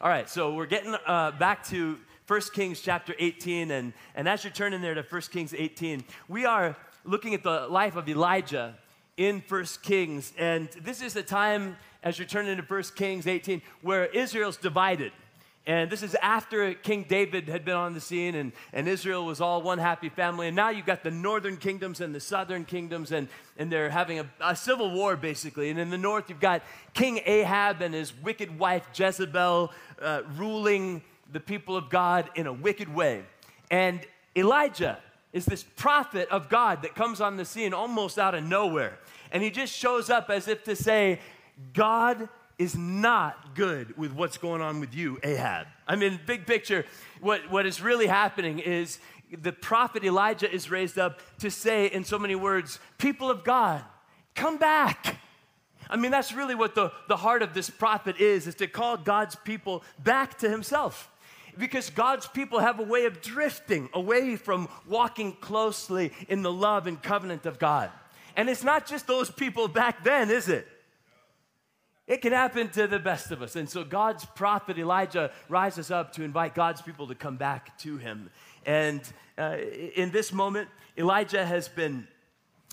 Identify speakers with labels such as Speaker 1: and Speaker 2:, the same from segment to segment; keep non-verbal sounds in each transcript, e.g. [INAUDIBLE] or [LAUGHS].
Speaker 1: All right, so we're getting uh, back to 1 Kings chapter 18. And, and as you're turning there to 1 Kings 18, we are looking at the life of Elijah in 1 Kings. And this is the time, as you're turning to 1 Kings 18, where Israel's divided. And this is after King David had been on the scene and, and Israel was all one happy family. And now you've got the northern kingdoms and the southern kingdoms, and, and they're having a, a civil war basically. And in the north, you've got King Ahab and his wicked wife Jezebel uh, ruling the people of God in a wicked way. And Elijah is this prophet of God that comes on the scene almost out of nowhere. And he just shows up as if to say, God is not good with what's going on with you, Ahab. I mean, big picture, what, what is really happening is the prophet Elijah is raised up to say, in so many words, people of God, come back. I mean, that's really what the, the heart of this prophet is, is to call God's people back to himself. Because God's people have a way of drifting away from walking closely in the love and covenant of God. And it's not just those people back then, is it? It can happen to the best of us. And so God's prophet Elijah rises up to invite God's people to come back to him. And uh, in this moment, Elijah has been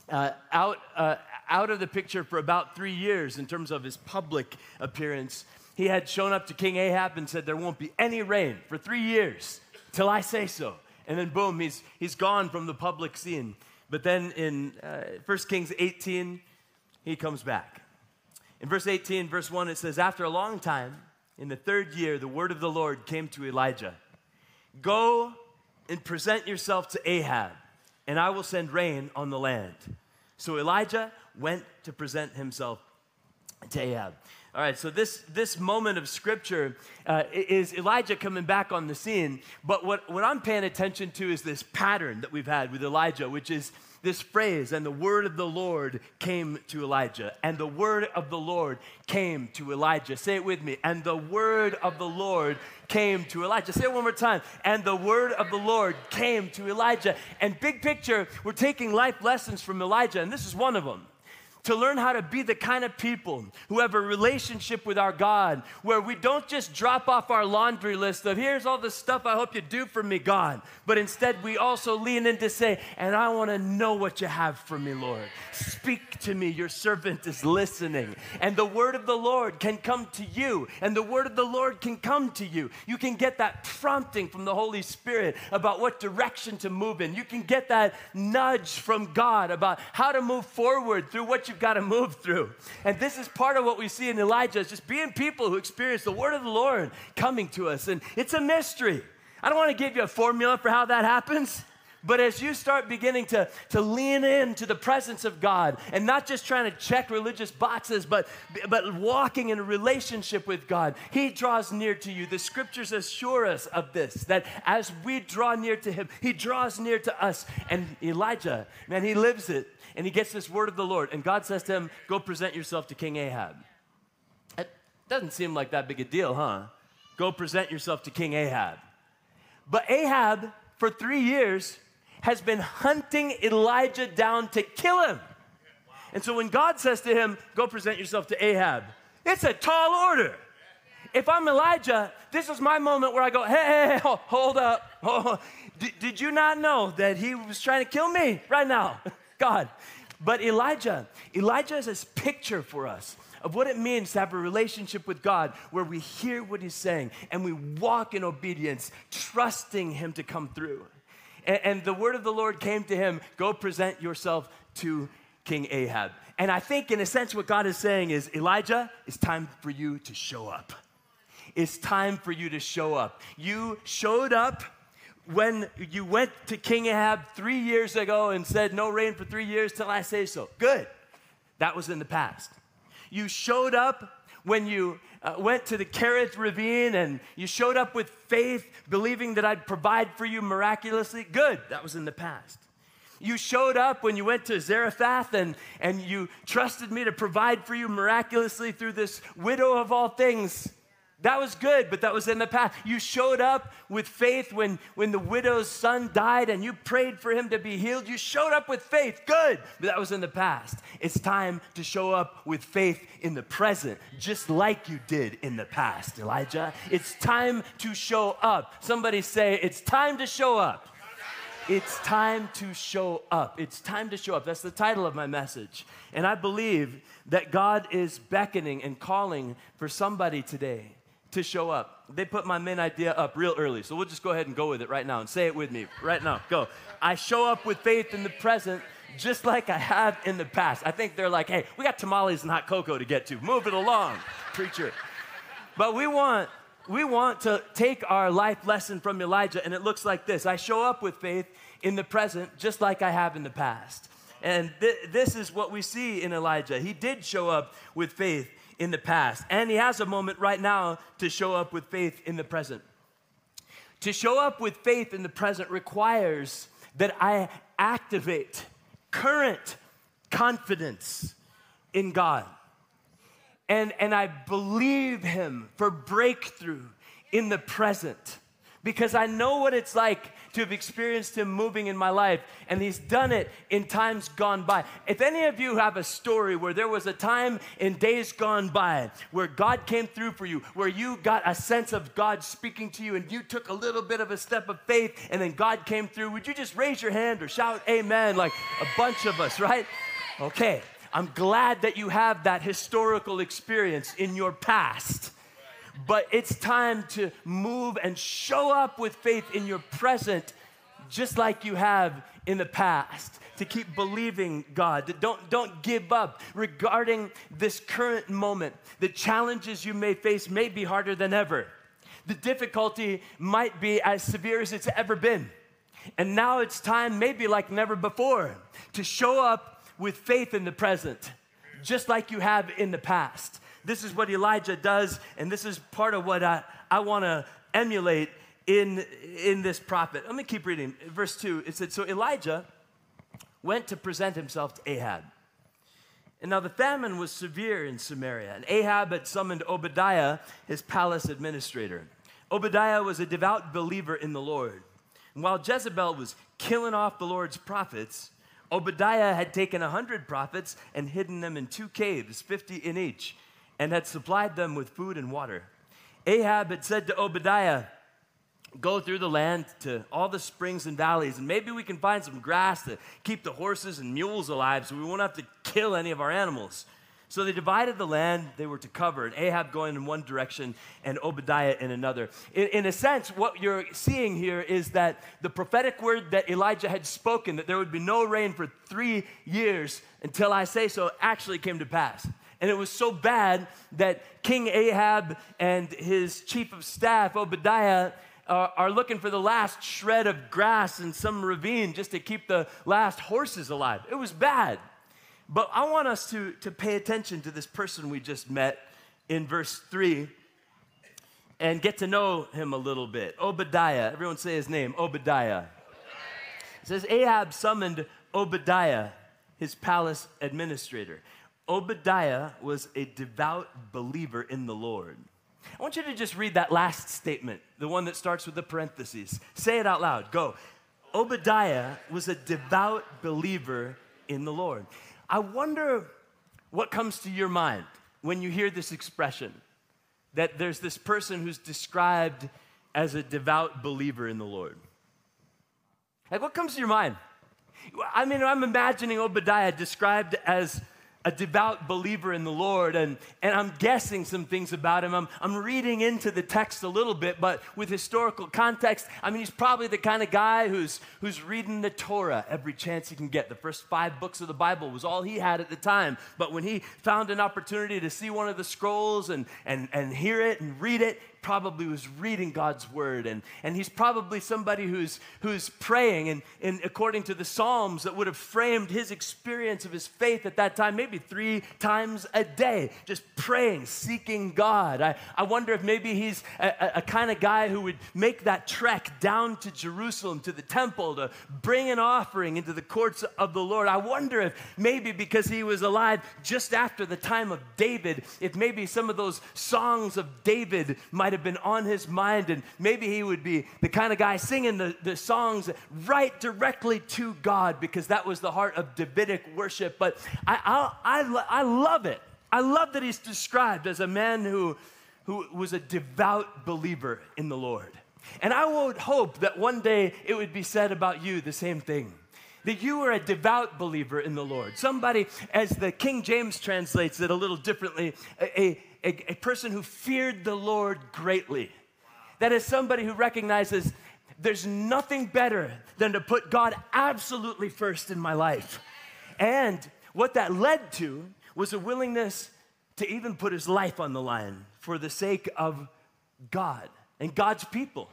Speaker 1: uh, out, uh, out of the picture for about three years in terms of his public appearance. He had shown up to King Ahab and said, There won't be any rain for three years till I say so. And then, boom, he's, he's gone from the public scene. But then in uh, 1 Kings 18, he comes back. In verse 18, verse 1, it says, After a long time, in the third year, the word of the Lord came to Elijah Go and present yourself to Ahab, and I will send rain on the land. So Elijah went to present himself to Ahab. All right, so this, this moment of scripture uh, is Elijah coming back on the scene. But what, what I'm paying attention to is this pattern that we've had with Elijah, which is this phrase, and the word of the Lord came to Elijah. And the word of the Lord came to Elijah. Say it with me. And the word of the Lord came to Elijah. Say it one more time. And the word of the Lord came to Elijah. And big picture, we're taking life lessons from Elijah, and this is one of them to learn how to be the kind of people who have a relationship with our God, where we don't just drop off our laundry list of, here's all the stuff I hope you do for me, God, but instead we also lean in to say, and I want to know what you have for me, Lord. Speak to me, your servant is listening. And the word of the Lord can come to you, and the word of the Lord can come to you. You can get that prompting from the Holy Spirit about what direction to move in. You can get that nudge from God about how to move forward through what you you've got to move through. And this is part of what we see in Elijah is just being people who experience the word of the Lord coming to us. And it's a mystery. I don't want to give you a formula for how that happens. But as you start beginning to, to lean into the presence of God and not just trying to check religious boxes, but, but walking in a relationship with God, He draws near to you. The scriptures assure us of this, that as we draw near to Him, He draws near to us. And Elijah, man, he lives it and he gets this word of the Lord. And God says to him, Go present yourself to King Ahab. It doesn't seem like that big a deal, huh? Go present yourself to King Ahab. But Ahab, for three years, has been hunting Elijah down to kill him. And so when God says to him, Go present yourself to Ahab, it's a tall order. If I'm Elijah, this is my moment where I go, Hey, hey, hey hold up. Oh, did, did you not know that he was trying to kill me right now? [LAUGHS] God. But Elijah, Elijah is this picture for us of what it means to have a relationship with God where we hear what he's saying and we walk in obedience, trusting him to come through. And, and the word of the Lord came to him go present yourself to King Ahab. And I think, in a sense, what God is saying is Elijah, it's time for you to show up. It's time for you to show up. You showed up when you went to King Ahab three years ago and said, No rain for three years till I say so. Good. That was in the past. You showed up when you uh, went to the Kerith Ravine and you showed up with faith, believing that I'd provide for you miraculously. Good. That was in the past. You showed up when you went to Zarephath and, and you trusted me to provide for you miraculously through this widow of all things. That was good, but that was in the past. You showed up with faith when, when the widow's son died and you prayed for him to be healed. You showed up with faith. Good, but that was in the past. It's time to show up with faith in the present, just like you did in the past, Elijah. It's time to show up. Somebody say, It's time to show up. It's time to show up. It's time to show up. That's the title of my message. And I believe that God is beckoning and calling for somebody today to show up. They put my main idea up real early, so we'll just go ahead and go with it right now and say it with me right now. Go. I show up with faith in the present just like I have in the past. I think they're like, hey, we got tamales and hot cocoa to get to. Move it along, preacher. But we want we want to take our life lesson from Elijah, and it looks like this I show up with faith in the present, just like I have in the past. And th- this is what we see in Elijah. He did show up with faith in the past. And he has a moment right now to show up with faith in the present. To show up with faith in the present requires that I activate current confidence in God. And, and I believe Him for breakthrough in the present because I know what it's like to have experienced Him moving in my life, and He's done it in times gone by. If any of you have a story where there was a time in days gone by where God came through for you, where you got a sense of God speaking to you, and you took a little bit of a step of faith, and then God came through, would you just raise your hand or shout amen like a bunch of us, right? Okay. I'm glad that you have that historical experience in your past but it's time to move and show up with faith in your present, just like you have in the past. To keep believing God. Don't, don't give up regarding this current moment. The challenges you may face may be harder than ever. The difficulty might be as severe as it's ever been. And now it's time, maybe like never before, to show up with faith in the present, just like you have in the past this is what Elijah does, and this is part of what I, I want to emulate in, in this prophet. Let me keep reading. Verse 2 it said, So Elijah went to present himself to Ahab. And now the famine was severe in Samaria, and Ahab had summoned Obadiah, his palace administrator. Obadiah was a devout believer in the Lord. And while Jezebel was killing off the Lord's prophets, Obadiah had taken a hundred prophets and hidden them in two caves, 50 in each and had supplied them with food and water. Ahab had said to Obadiah, Go through the land to all the springs and valleys, and maybe we can find some grass to keep the horses and mules alive so we won't have to kill any of our animals. So they divided the land they were to cover, and Ahab going in one direction and Obadiah in another. In, in, a sense, what you're seeing here is that the prophetic word that Elijah had spoken, that there would be no rain for three years until I say so, actually came to pass. And it was so bad that King Ahab and his chief of staff, Obadiah, are, are looking for the last shred of grass in some ravine just to keep the last horses alive. It was bad. But I want us to, to pay attention to this person we just met in verse 3 and get to know him a little bit. Obadiah. Everyone say his name Obadiah. It says Ahab summoned Obadiah, his palace administrator. Obadiah was a devout believer in the Lord. I want you to just read that last statement, the one that starts with the parentheses. Say it out loud. Go. Obadiah was a devout believer in the Lord. I wonder what comes to your mind when you hear this expression that there's this person who's described as a devout believer in the Lord. Like, what comes to your mind? I mean, I'm imagining Obadiah described as a devout believer in the Lord, and, and I'm guessing some things about him. I'm, I'm reading into the text a little bit, but with historical context, I mean, he's probably the kind of guy who's, who's reading the Torah every chance he can get. The first five books of the Bible was all he had at the time, but when he found an opportunity to see one of the scrolls and, and, and hear it and read it, probably was reading God's word, and, and he's probably somebody who's, who's praying, and, and according to the Psalms, that would have framed his experience of his faith at that time, maybe three times a day, just praying, seeking God. I, I wonder if maybe he's a, a, a kind of guy who would make that trek down to Jerusalem, to the temple, to bring an offering into the courts of the Lord. I wonder if maybe because he was alive just after the time of David, if maybe some of those songs of David might have been on his mind, and maybe he would be the kind of guy singing the, the songs right directly to God because that was the heart of Davidic worship. But I, I, I, I love it. I love that he's described as a man who, who was a devout believer in the Lord. And I would hope that one day it would be said about you the same thing that you are a devout believer in the Lord. Somebody, as the King James translates it a little differently, a, a, a person who feared the Lord greatly. That is somebody who recognizes there's nothing better than to put God absolutely first in my life. And what that led to was a willingness to even put his life on the line for the sake of God and God's people.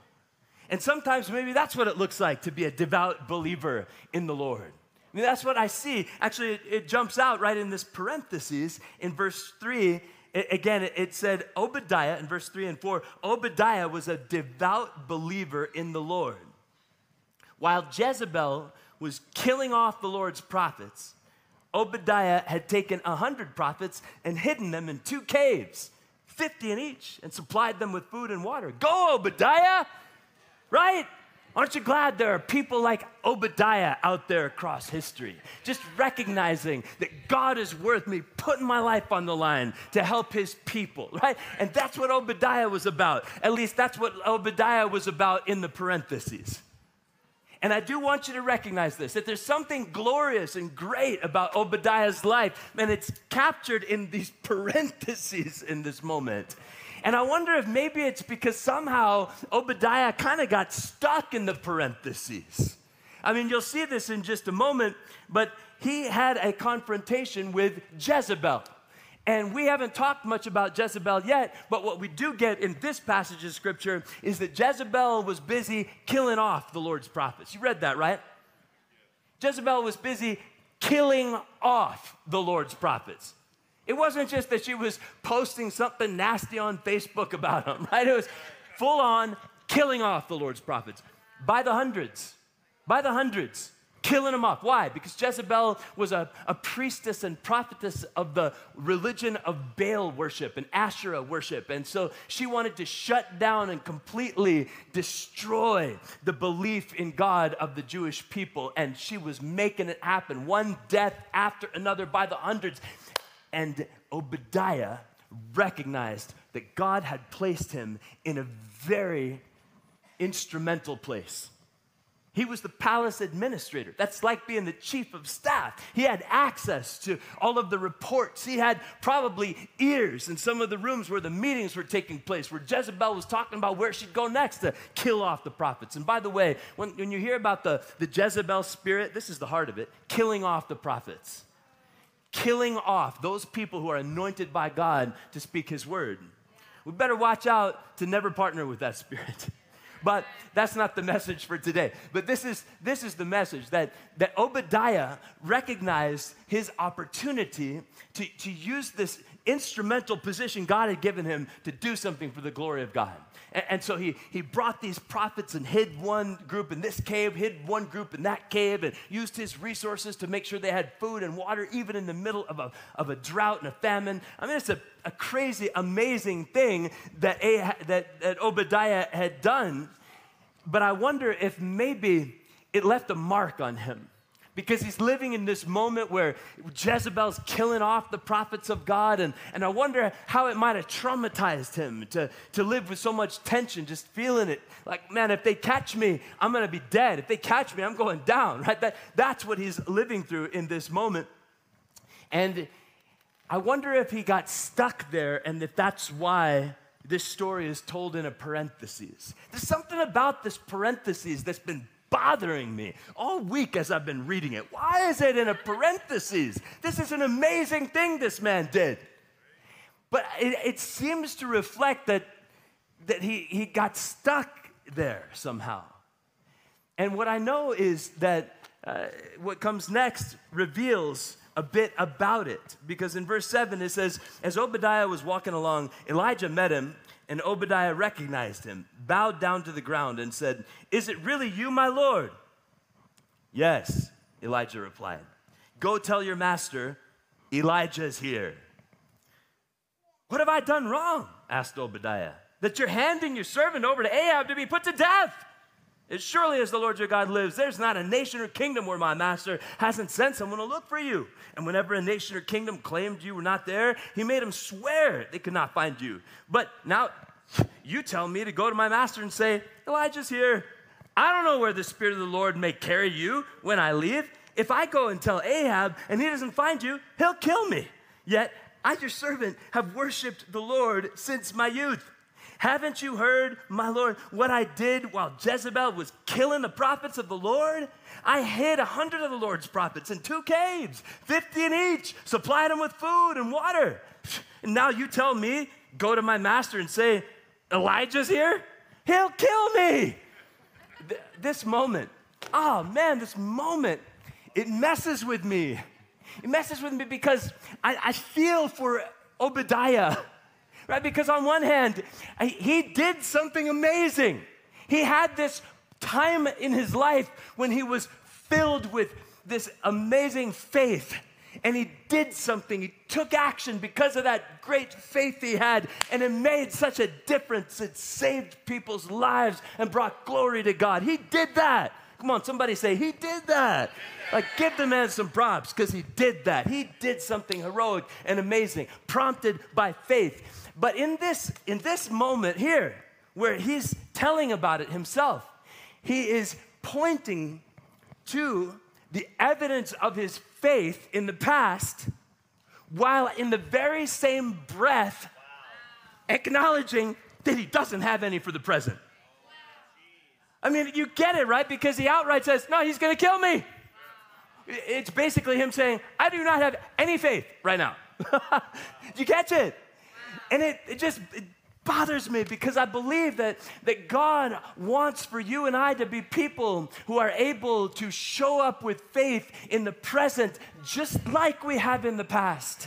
Speaker 1: And sometimes maybe that's what it looks like to be a devout believer in the Lord. I mean, that's what I see. Actually, it, it jumps out right in this parenthesis in verse 3 it, again, it said Obadiah in verse 3 and 4 Obadiah was a devout believer in the Lord. While Jezebel was killing off the Lord's prophets, Obadiah had taken a hundred prophets and hidden them in two caves, 50 in each, and supplied them with food and water. Go, Obadiah! Right? Aren't you glad there are people like Obadiah out there across history? Just recognizing that God is worth me putting my life on the line to help his people, right? And that's what Obadiah was about. At least that's what Obadiah was about in the parentheses. And I do want you to recognize this that there's something glorious and great about Obadiah's life, and it's captured in these [LAUGHS] parentheses in this moment. And I wonder if maybe it's because somehow Obadiah kind of got stuck in the parentheses. I mean, you'll see this in just a moment, but he had a confrontation with Jezebel. And we haven't talked much about Jezebel yet, but what we do get in this passage of scripture is that Jezebel was busy killing off the Lord's prophets. You read that, right? Jezebel was busy killing off the Lord's prophets. It wasn't just that she was posting something nasty on Facebook about them, [LAUGHS] right? It was full on killing off the Lord's prophets by the hundreds, by the hundreds, killing them off. Why? Because Jezebel was a, a priestess and prophetess of the religion of Baal worship and Asherah worship. And so she wanted to shut down and completely destroy the belief in God of the Jewish people. And she was making it happen, one death after another by the hundreds. And Obadiah recognized that God had placed him in a very instrumental place. He was the palace administrator. That's like being the chief of staff. He had access to all of the reports. He had probably ears in some of the rooms where the meetings were taking place, where Jezebel was talking about where she'd go next to kill off the prophets. And by the way, when, when you hear about the, the Jezebel spirit, this is the heart of it killing off the prophets killing off those people who are anointed by God to speak His word. We better watch out to never partner with that spirit. [LAUGHS] but that's not the message for today. But this is, this is the message that, that Obadiah recognized his opportunity to, to use this instrumental position God had given him to do something for the glory of God. And, and, so he, he brought these prophets and hid one group in this cave, hid one group in that cave, and used his resources to make sure they had food and water, even in the middle of a, of a drought and a famine. I mean, it's a, a crazy, amazing thing that, a, that, that Obadiah had done. But I wonder if maybe it left a mark on him because he's living in this moment where Jezebel's killing off the prophets of God. And, and I wonder how it might have traumatized him to, to live with so much tension, just feeling it like, man, if they catch me, I'm going to be dead. If they catch me, I'm going down, right? That, that's what he's living through in this moment. And I wonder if he got stuck there and if that's why this story is told in a parenthesis. There's something about this parenthesis that's been bothering me all week as I've been reading it. Why is it in a parenthesis? This is an amazing thing this man did. But it, it seems to reflect that that he, he got stuck there somehow. And what I know is that uh, what comes next reveals a bit about it. Because in verse 7 it says, As Obadiah was walking along, Elijah met him, and Obadiah recognized him, bowed down to the ground, and said, Is it really you, my Lord? Yes, Elijah replied. Go tell your master, Elijah's here. What have I done wrong? asked Obadiah. That you're handing your servant over to Ahab to be put to death. As surely as the Lord your God lives, there's not a nation or kingdom where my master hasn't sent someone to look for you. And whenever a nation or kingdom claimed you were not there, he made them swear they could not find you. But now you tell me to go to my master and say, Elijah's here. I don't know where the Spirit of the Lord may carry you when I leave. If I go and tell Ahab and he doesn't find you, he'll kill me. Yet I, your servant, have worshiped the Lord since my youth. Haven't you heard, my Lord, what I did while Jezebel was killing the prophets of the Lord? I hid a hundred of the Lord's prophets in two caves, 50 in each, supplied them with food and water. And now you tell me, go to my master and say, Elijah's here? He'll kill me. Th- this moment, oh man, this moment, it messes with me. It messes with me because I, I feel for Obadiah, right? Because on one hand, he did something amazing. He had this time in his life when he was filled with this amazing faith and he did something. He took action because of that great faith he had, and it made such a difference. It saved people's lives and brought glory to God. He did that. Come on, somebody say, He did that. Like, give the man some props because he did that. He did something heroic and amazing, prompted by faith. But in this, in this moment here, where he's telling about it himself, he is pointing to the evidence of his faith in the past while in the very same breath acknowledging that he doesn't have any for the present. I mean, you get it, right? Because he outright says, No, he's gonna kill me. It's basically him saying, I do not have any faith right now. [LAUGHS] you catch it? And it, it just it bothers me because I believe that, that God wants for you and I to be people who are able to show up with faith in the present, just like we have in the past.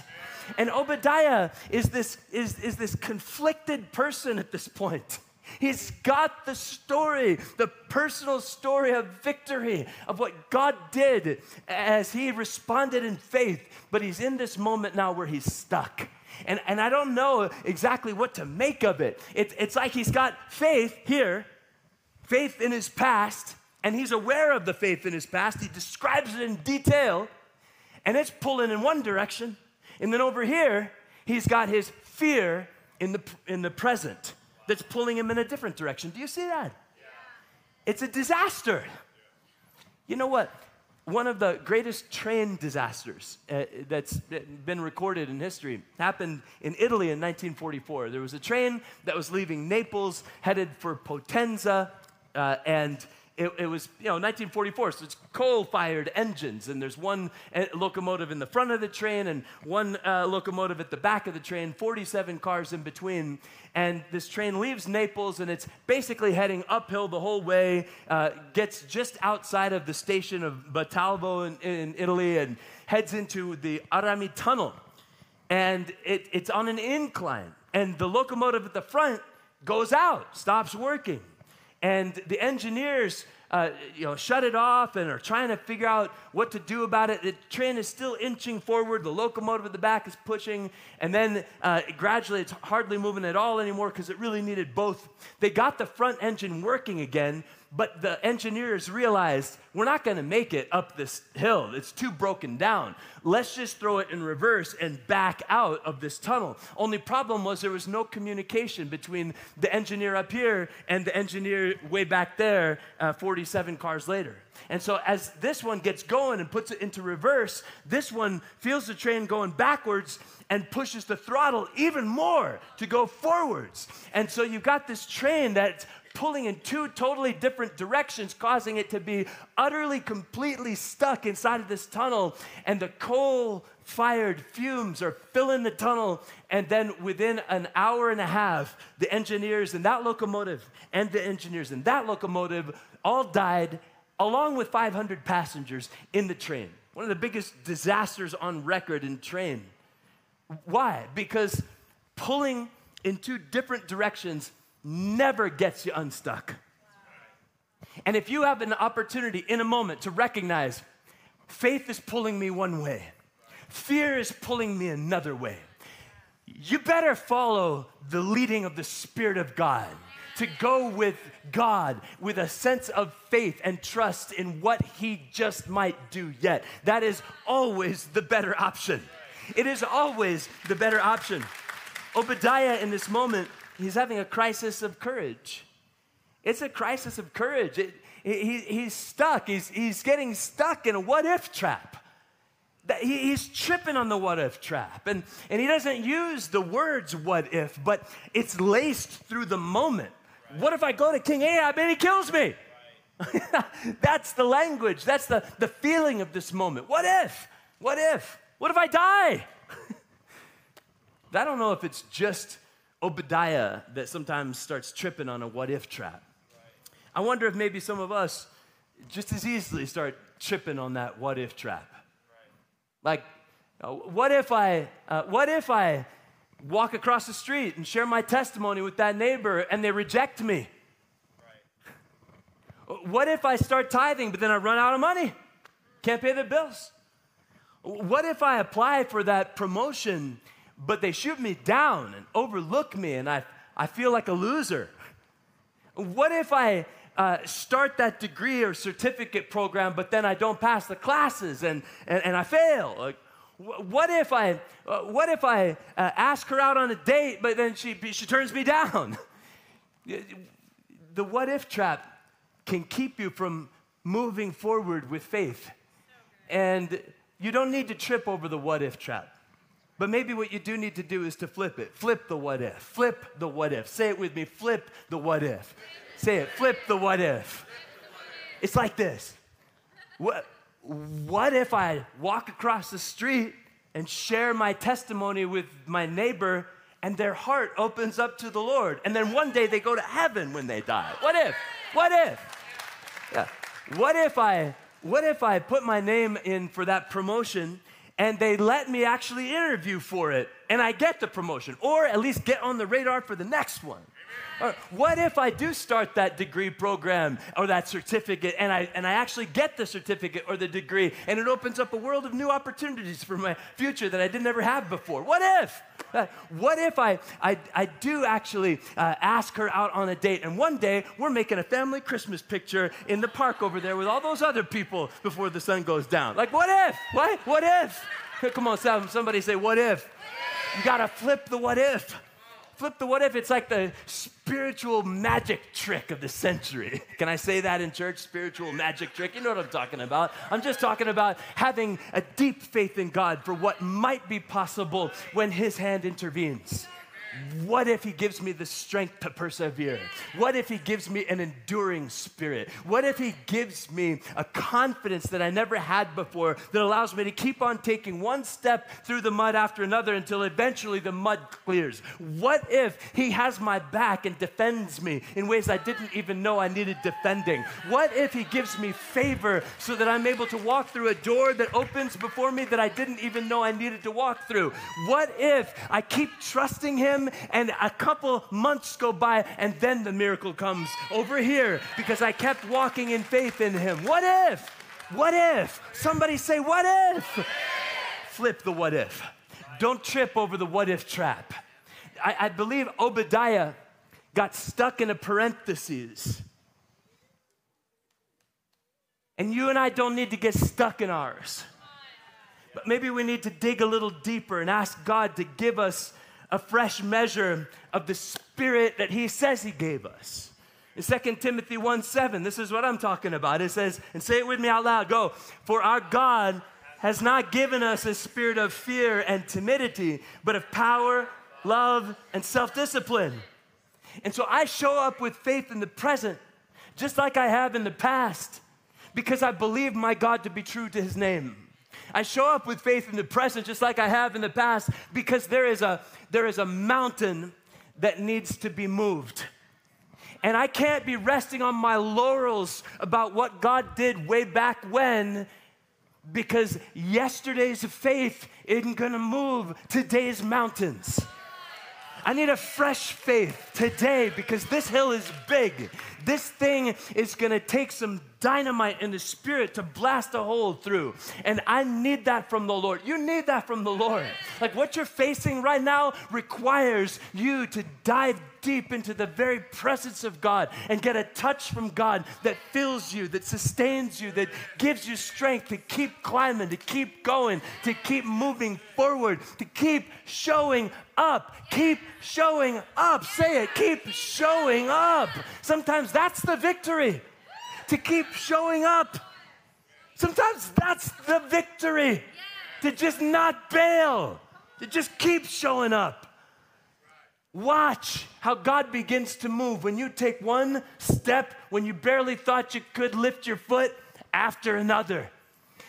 Speaker 1: And Obadiah is this, is, is this conflicted person at this point. He's got the story, the personal story of victory, of what God did as he responded in faith. But he's in this moment now where he's stuck. And, and I don't know exactly what to make of it. it. It's like he's got faith here, faith in his past, and he's aware of the faith in his past. He describes it in detail, and it's pulling in one direction. And then over here, he's got his fear in the, in the present that's pulling him in a different direction. Do you see that? Yeah. It's a disaster. You know what? One of the greatest train disasters uh, that's been recorded in history happened in Italy in 1944. There was a train that was leaving Naples, headed for Potenza, uh, and it, it, was, you know, 1944, so it's coal-fired engines, and there's one eh, locomotive in the front of the train and one uh, locomotive at the back of the train, 47 cars in between. And this train leaves Naples, and it's basically heading uphill the whole way, uh, gets just outside of the station of Montalvo in, in Italy, and heads into the Arami Tunnel. And it, it's on an incline, and the locomotive at the front goes out, stops working and the engineers uh, you know, shut it off and are trying to figure out what to do about it. The train is still inching forward. The locomotive at the back is pushing. And then uh, gradually it's hardly moving at all anymore because it really needed both. They got the front engine working again, but the engineers realized we're not going to make it up this hill. It's too broken down. Let's just throw it in reverse and back out of this tunnel. Only problem was there was no communication between the engineer up here and the engineer way back there, uh, 47 cars later. And so as this one gets going and puts it into reverse, this one feels the train going backwards and pushes the throttle even more to go forwards. And so you've got this train that's pulling in two totally different directions, causing it to be utterly, completely stuck inside of this tunnel. And the coal fired fumes are filling the tunnel. And then within an hour and a half, the engineers in that locomotive and the engineers in that locomotive all died, along with 500 passengers in the train. One of the biggest disasters on record in train. Why? Because pulling in two different directions never gets you unstuck. And if you have an opportunity in a moment to recognize faith is pulling me one way, fear is pulling me another way, you better follow the leading of the Spirit of God to go with God with a sense of faith and trust in what He just might do yet. That is always the better option. It is always the better option. Obadiah, in this moment, he's having a crisis of courage. It's a crisis of courage. It, he, he's stuck. He's, he's getting stuck in a what if trap. He, he's tripping on the what if trap. And, and he doesn't use the words what if, but it's laced through the moment. Right. What if I go to King Ahab and he kills me? Right. [LAUGHS] That's the language. That's the, the feeling of this moment. What if? What if? What if I die? I don't know if it's just Obadiah that sometimes starts tripping on a what if trap. I wonder if maybe some of us just as easily start tripping on that what if trap. Like, uh, what if I, uh, what if I walk across the street and share my testimony with that neighbor and they reject me? Right. [LAUGHS] What if I start tithing but then I run out of money? Can't pay the bills? What if I apply for that promotion but they shoot me down and overlook me and I, I feel like a loser? What if I uh, start that degree or certificate program, but then I don't pass the classes and, and, and I fail? Like, what if I, uh, what if I uh, ask her out on a date, but then she, she turns me down? the what if trap can keep you from moving forward with faith. And you don't need to trip over the what if trap. But maybe what you do need to do is to flip it. Flip the what if. Flip the what if. Say it with me. Flip the what if. Say it. Flip the what if. It's like this. What, what if I walk across the street and share my testimony with my neighbor and their heart opens up to the Lord and then one day they go to heaven when they die? What if? What if? Yeah. What if I what if I put my name in for that promotion and they let me actually interview for it and I get the promotion or at least get on the radar for the next one? Or what if I do start that degree program or that certificate and I, and I actually get the certificate or the degree and it opens up a world of new opportunities for my future that I didn't ever have before? What if? Uh, what if I, I, I do actually uh, ask her out on a date and one day we're making a family Christmas picture in the park over there with all those other people before the sun goes down? Like, what if? What? What if? [LAUGHS] Come on, Sam, somebody say, what if? You gotta flip the what if flip the what if it's like the spiritual magic trick of the century. [LAUGHS] Can I say that in church? Spiritual magic trick. You know what I'm talking about. I'm just talking about having a deep faith in God for what might be possible when His hand intervenes. What if He gives me the strength to persevere? What if He gives me an enduring spirit? What if He gives me a confidence that I never had before that allows me to keep on taking one step through the mud after another until eventually the mud clears? What if He has my back and defends me in ways I didn't even know I needed defending? What if He gives me favor so that I'm able to walk through a door that opens before me that I didn't even know I needed to walk through? What if I keep trusting Him? And a couple months go by, and then the miracle comes over here because I kept walking in faith in him. What if? What if? Somebody say, What if? Flip the what if. Don't trip over the what if trap. I, I believe Obadiah got stuck in a parenthesis. And you and I don't need to get stuck in ours. But maybe we need to dig a little deeper and ask God to give us a fresh measure of the spirit that he says he gave us. In 2 Timothy 1 7, this is what I'm talking about. It says, and say it with me out loud go, for our God has not given us a spirit of fear and timidity, but of power, love, and self discipline. And so I show up with faith in the present, just like I have in the past, because I believe my God to be true to his name. I show up with faith in the present just like I have in the past because there is a there is a mountain that needs to be moved. And I can't be resting on my laurels about what God did way back when because yesterday's faith isn't gonna move today's mountains. I need a fresh faith today because this hill is big. This thing is gonna take some dynamite in the spirit to blast a hole through. And I need that from the Lord. You need that from the Lord. Like what you're facing right now requires you to dive deep into the very presence of God and get a touch from God that fills you, that sustains you, that gives you strength to keep climbing, to keep going, to keep moving forward, to keep showing up. Keep showing up. Say it. Keep showing up. Sometimes that's the victory, to keep showing up. Sometimes that's the victory, to just not bail, to just keep showing up. Watch how God begins to move when you take one step when you barely thought you could lift your foot after another.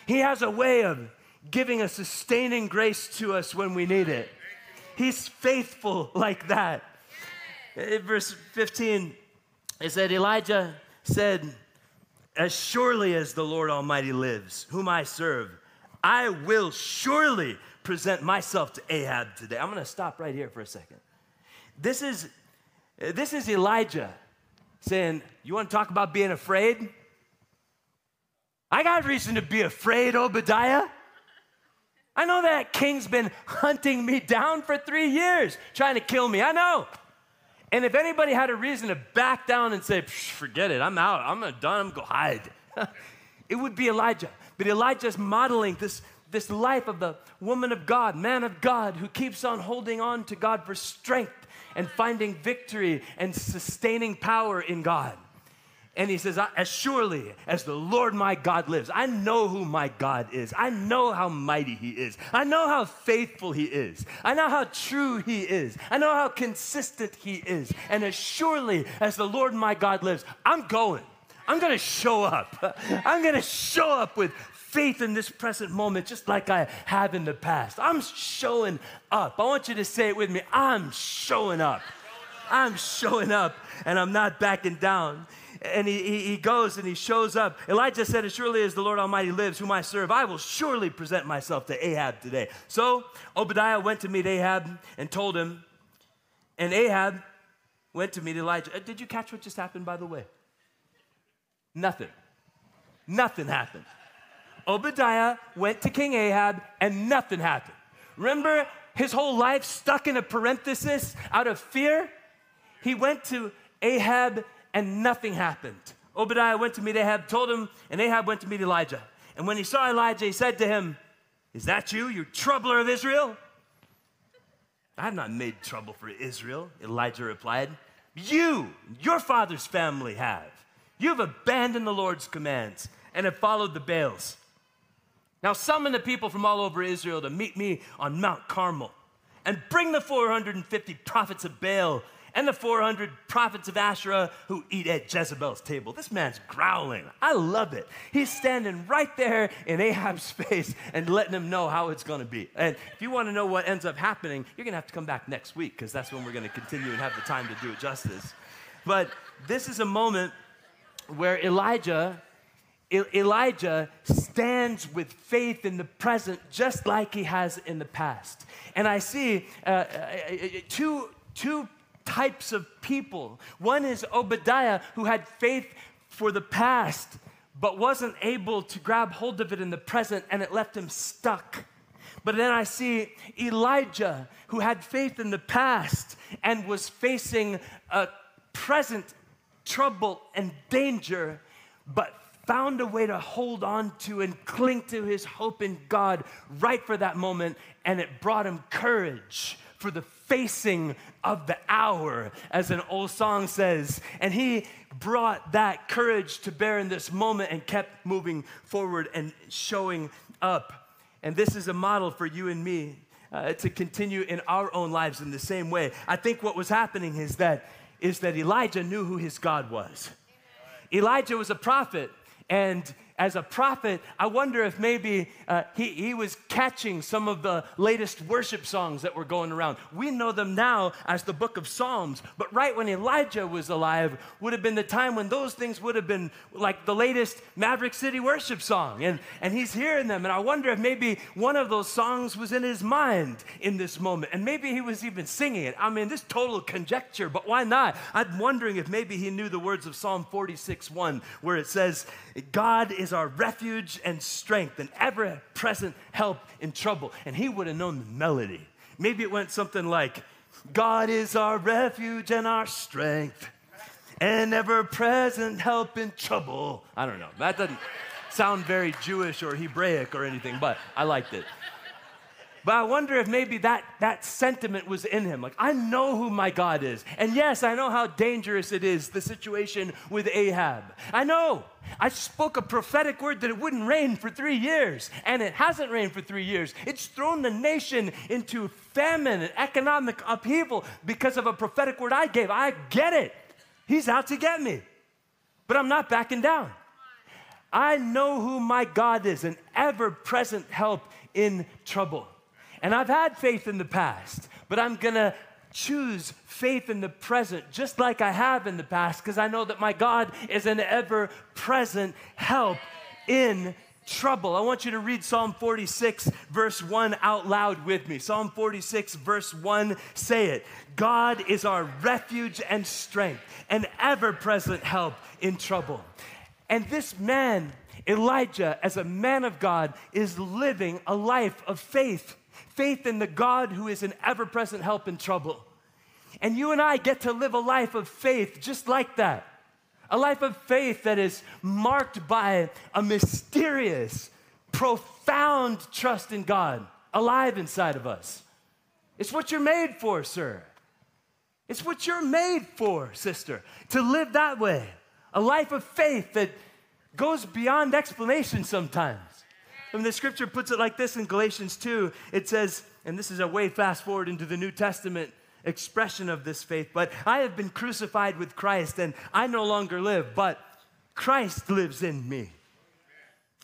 Speaker 1: He has a way of giving a sustaining grace to us when we need it. He's faithful like that. In eh, verse 15, it said, Elijah said, As surely as the Lord Almighty lives, whom I serve, I will surely present myself to Ahab today. I'm going to stop right here for a second. This is, this is Elijah saying, You want to talk about being afraid? I got reason to be afraid, Obadiah. I know that king's been hunting me down for three years, trying to kill me. I know. And if anybody had a reason to back down and say, forget it, I'm out, I'm done, I'm go hide, [LAUGHS] it would be Elijah. But Elijah's modeling this, this life of the woman of God, man of God, who keeps on holding on to God for strength and finding victory and sustaining power in God. And he says, As surely as the Lord my God lives, I know who my God is. I know how mighty he is. I know how faithful he is. I know how true he is. I know how consistent he is. And as surely as the Lord my God lives, I'm going. I'm gonna show up. [LAUGHS] I'm gonna show up with faith in this present moment, just like I have in the past. I'm showing up. I want you to say it with me I'm showing up. I'm showing up, and I'm not backing down. And he, he, goes and he shows up. Elijah said, As surely as the Lord Almighty lives, whom I serve, I will surely present myself to Ahab today. So Obadiah went to meet Ahab and told him, and Ahab went to meet Elijah. Uh, did you catch what just happened, by the way? Nothing. Nothing happened. Obadiah went to King Ahab and nothing happened. Remember his whole life stuck in a parenthesis out of fear? He went to Ahab and nothing happened. Obadiah went to meet Ahab, told him, and Ahab went to meet Elijah. And when he saw Elijah, he said to him, Is that you, you troubler of Israel? I have not made trouble for Israel, Elijah replied. You, your father's family have. You have abandoned the Lord's commands and have followed the Baals. Now summon the people from all over Israel to meet me on Mount Carmel and bring the 450 prophets of Baal and the 400 prophets of Asherah who eat at Jezebel's table. This man's growling. I love it. He's standing right there in Ahab's [LAUGHS] face and letting him know how it's going to be. And if you want to know what ends up happening, you're going to have to come back next week because that's when we're going to continue and have the time to do it justice. But this is a moment where Elijah Elijah stands with faith in the present just like he has in the past. And I see uh, uh, uh, two, two types of people. One is Obadiah, who had faith for the past, but wasn't able to grab hold of it in the present, and it left him stuck. But then I see Elijah, who had faith in the past and was facing a present trouble and danger, but found a way to hold on to and cling to his hope in God right for that moment, and it brought him courage for the facing of the hour, as an old song says. And he brought that courage to bear in this moment and kept moving forward and showing up. And this is a model for you and me uh, to continue in our own lives in the same way. I think what was happening is that is that Elijah knew who his God was. Elijah was a prophet, and as a prophet, I wonder if maybe uh, he, he was catching some of the latest worship songs that were going around. We know them now as the book of Psalms, but right when Elijah was alive would have been the time when those things would have been like the latest Maverick City worship song. And, and he's hearing them. And I wonder if maybe one of those songs was in his mind in this moment. And maybe he was even singing it. I mean, this total conjecture, but why not? I'm wondering if maybe he knew the words of Psalm 46 1, where it says, God is our refuge and strength, and ever present help in trouble. And he would have known the melody. Maybe it went something like, God is our refuge and our strength, and ever present help in trouble. I don't know. That doesn't sound very Jewish or Hebraic or anything, but I liked it. But I wonder if maybe that, that sentiment was in him. Like, I know who my God is. And yes, I know how dangerous it is, the situation with Ahab. I know. I spoke a prophetic word that it wouldn't rain for three years, and it hasn't rained for three years. It's thrown the nation into famine and economic upheaval because of a prophetic word I gave. I get it. He's out to get me. But I'm not backing down. I know who my God is, an ever present help in trouble. And I've had faith in the past, but I'm gonna choose faith in the present just like I have in the past because I know that my God is an ever present help in trouble. I want you to read Psalm 46, verse 1 out loud with me. Psalm 46, verse 1, say it. God is our refuge and strength, an ever present help in trouble. And this man, Elijah, as a man of God, is living a life of faith faith in the God who is an ever present help in trouble. And you and I get to live a life of faith just like that. A life of faith that is marked by a mysterious, profound trust in God alive inside of us. It's what you're made for, sir. It's what you're made for, sister, to live that way. A life of faith that goes beyond explanation sometimes. The scripture puts it like this in Galatians 2. It says, and this is a way fast forward into the New Testament expression of this faith, but I have been crucified with Christ and I no longer live, but Christ lives in me.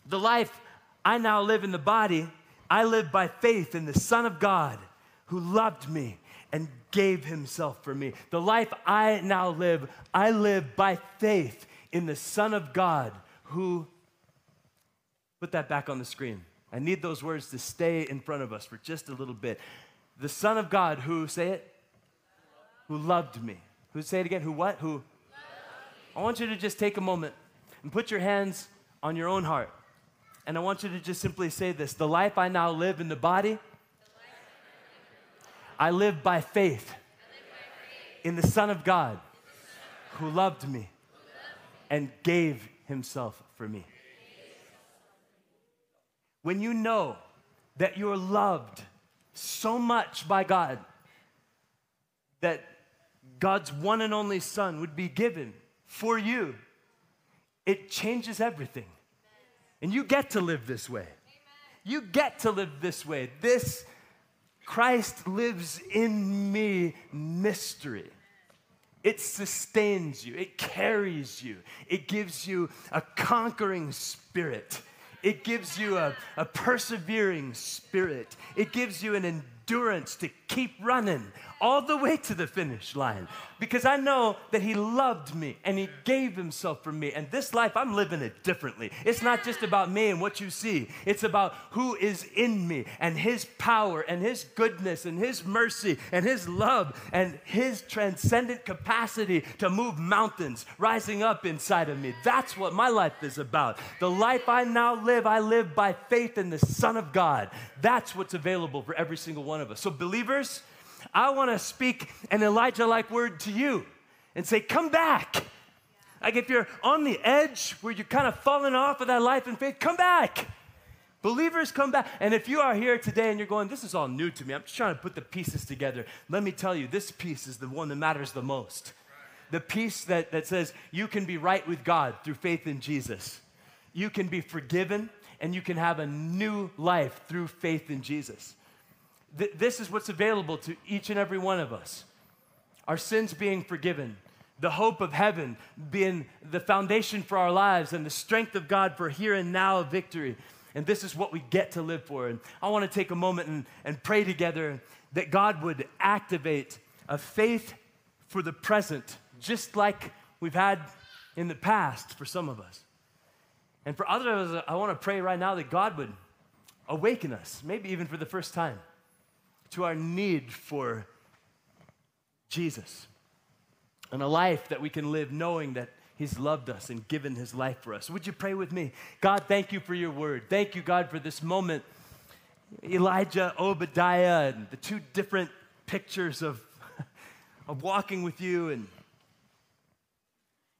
Speaker 1: The life I now live in the body, I live by faith in the Son of God who loved me and gave himself for me. The life I now live, I live by faith in the Son of God who Put that back on the screen. I need those words to stay in front of us for just a little bit. The Son of God who, say it, who loved me. Who, say it again, who what? Who? I want you to just take a moment and put your hands on your own heart. And I want you to just simply say this The life I now live in the body, I live by faith in the Son of God who loved me and gave himself for me. When you know that you're loved so much by God that God's one and only Son would be given for you, it changes everything. And you get to live this way. You get to live this way. This Christ lives in me mystery. It sustains you, it carries you, it gives you a conquering spirit. It gives you a, a persevering spirit. It gives you an endurance to keep running all the way to the finish line because I know that He loved me and He gave Himself for me. And this life, I'm living it differently. It's not just about me and what you see, it's about who is in me and His power and His goodness and His mercy and His love and His transcendent capacity to move mountains rising up inside of me. That's what my life is about. The life I now live, I live by faith in the Son of God. That's what's available for every single one of us. So, believers, I want to speak an Elijah like word to you and say, Come back. Like if you're on the edge where you're kind of falling off of that life and faith, come back. Believers come back. And if you are here today and you're going, This is all new to me, I'm just trying to put the pieces together. Let me tell you, this piece is the one that matters the most. The piece that, that says you can be right with God through faith in Jesus. You can be forgiven and you can have a new life through faith in Jesus. Th- this is what's available to each and every one of us our sins being forgiven, the hope of heaven being the foundation for our lives and the strength of God for here and now victory. And this is what we get to live for. And I want to take a moment and, and pray together that God would activate a faith for the present, just like we've had in the past for some of us. And for others I want to pray right now that God would awaken us, maybe even for the first time, to our need for Jesus and a life that we can live knowing that He's loved us and given His life for us. Would you pray with me? God, thank you for your word. Thank you, God, for this moment. Elijah, Obadiah, and the two different pictures of, [LAUGHS] of walking with you. And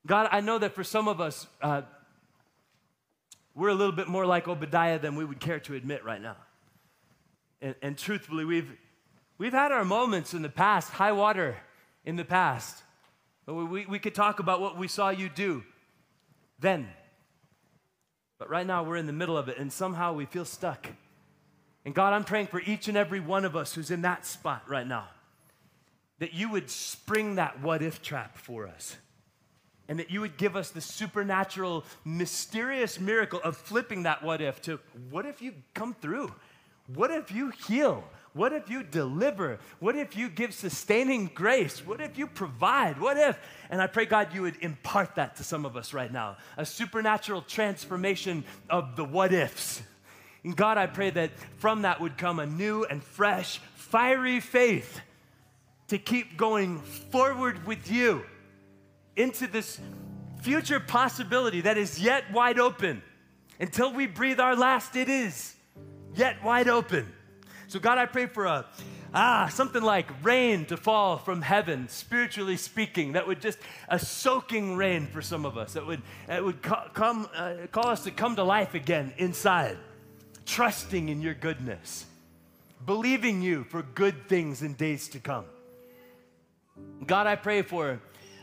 Speaker 1: God, I know that for some of us, uh, we're a little bit more like Obadiah than we would care to admit right now. And, and truthfully, we've, we've had our moments in the past, high water in the past. But we, we could talk about what we saw you do then. But right now, we're in the middle of it, and somehow we feel stuck. And God, I'm praying for each and every one of us who's in that spot right now that you would spring that what if trap for us and that you would give us the supernatural, mysterious miracle of flipping that what if to what if you come through? What if you heal? What if you deliver? What if you give sustaining grace? What if you provide? What if? And I pray, God, you would impart that to some of us right now a supernatural transformation of the what ifs. And God, I pray that from that would come a new and fresh, fiery faith to keep going forward with you into this future possibility that is yet wide open. Until we breathe our last, it is yet wide open. So, God, I pray for a ah something like rain to fall from heaven, spiritually speaking. That would just a soaking rain for some of us. That would that would ca- come uh, call us to come to life again inside, trusting in Your goodness, believing You for good things in days to come. God, I pray for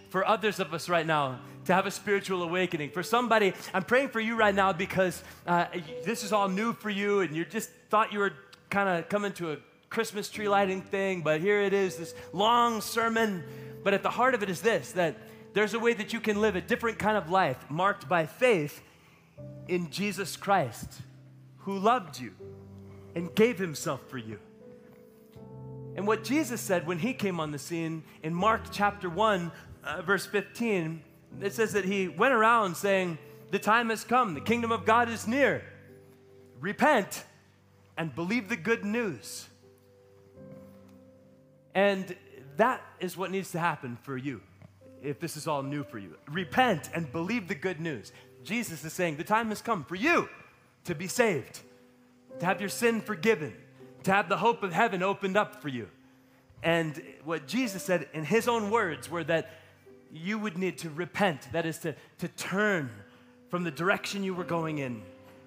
Speaker 1: for others of us right now to have a spiritual awakening. For somebody, I'm praying for you right now because uh, this is all new for you and you just thought you were kind of coming to a Christmas tree lighting thing, but here it is, this long sermon. But at the heart of it is this that there's a way that you can live a different kind of life marked by faith in Jesus Christ, who loved you and gave himself for you. And what Jesus said when he came on the scene in Mark chapter 1, uh, verse 15, it says that he went around saying, The time has come, the kingdom of God is near. Repent and believe the good news. And that is what needs to happen for you if this is all new for you. Repent and believe the good news. Jesus is saying, The time has come for you to be saved, to have your sin forgiven, to have the hope of heaven opened up for you. And what Jesus said in his own words were that you would need to repent. That is, to, to turn from the direction you were going in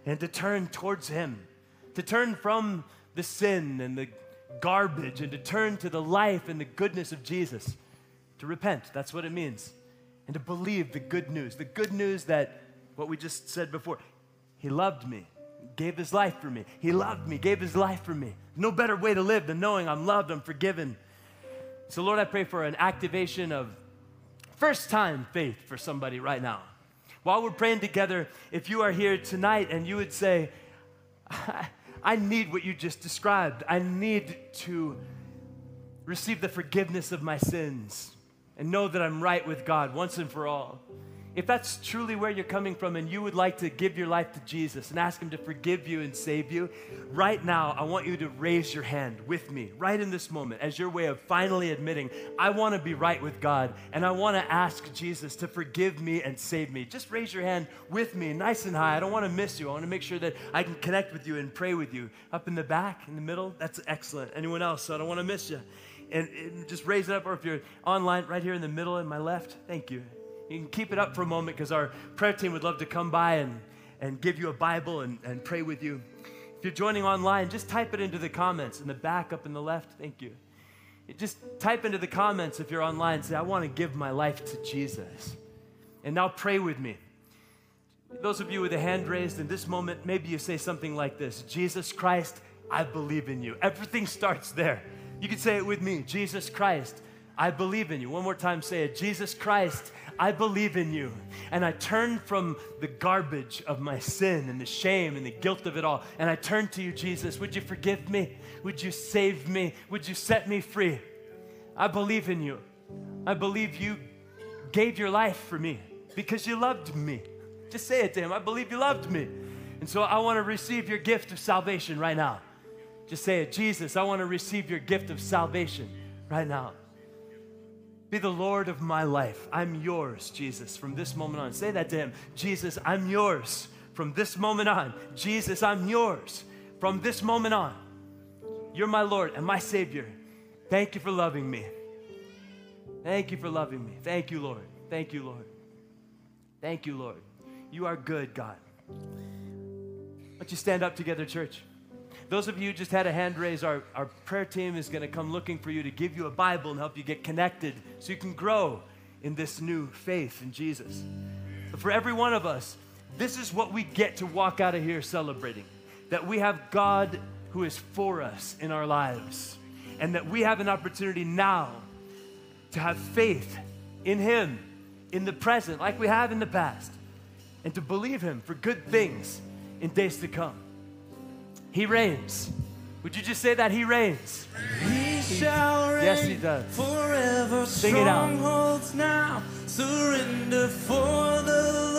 Speaker 1: and to turn towards Him, to turn from the sin and the garbage and to turn to the life and the goodness of Jesus. To repent, that's what it means. And to believe the good news, the good news that what we just said before, He loved me, gave His life for me. He loved me, gave His life for me. No better way to live than knowing I'm loved, I'm forgiven. So, Lord, I pray for an activation of First time faith for somebody right now. While we're praying together, if you are here tonight and you would say, [LAUGHS] I, need what you just described, I need to receive the forgiveness of my sins and know that I'm right with God once and for all. If that's truly where you're coming from and you would like to give your life to Jesus and ask Him to forgive you and save you, right now, I want you to raise your hand with me, right in this moment, as your way of finally admitting, I want to be right with God and I want to ask Jesus to forgive me and save me. Just raise your hand with me, nice and high. I don't want to miss you. I want to make sure that I can connect with you and pray with you. Up in the back, in the middle, that's excellent. Anyone else? So I don't want to miss you. And, and just raise it up, or if you're online, right here in the middle, in my left, thank you. You can keep it up for a moment because our prayer team would love to come by and, and give you a Bible and, and pray with you. If you're joining online, just type it into the comments in the back up in the left. Thank you. Just type into the comments if you're online, say, I want to give my life to Jesus. And now pray with me. Those of you with a hand raised in this moment, maybe you say something like this Jesus Christ, I believe in you. Everything starts there. You can say it with me Jesus Christ, I believe in you. One more time, say it Jesus Christ, I believe in you. And I turn from the garbage of my sin and the shame and the guilt of it all. And I turn to you, Jesus. Would you forgive me? Would you save me? Would you set me free? I believe in you. I believe you gave your life for me because you loved me. Just say it to him. I believe you loved me. And so I want to receive your gift of salvation right now. Just say it, Jesus, I want to receive your gift of salvation right now. Be the Lord of my life. I'm yours, Jesus, from this moment on. Say that to him. Jesus, I'm yours from this moment on. Jesus, I'm yours from this moment on. You're my Lord and my Savior. Thank you for loving me. Thank you for loving me. Thank you, Lord. Thank you, Lord. Thank you, Lord. You are good, God. Why don't you stand up together, church? Those of you who just had a hand raise, our, our prayer team is going to come looking for you to give you a Bible and help you get connected so you can grow in this new faith in Jesus. But for every one of us, this is what we get to walk out of here celebrating that we have God who is for us in our lives, and that we have an opportunity now to have faith in Him in the present, like we have in the past, and to believe Him for good things in days to come. He reigns. Would you just say that? He reigns.
Speaker 2: He shall reign
Speaker 1: Yes, He does.
Speaker 2: forever.
Speaker 1: Sing it out.
Speaker 2: Now surrender for the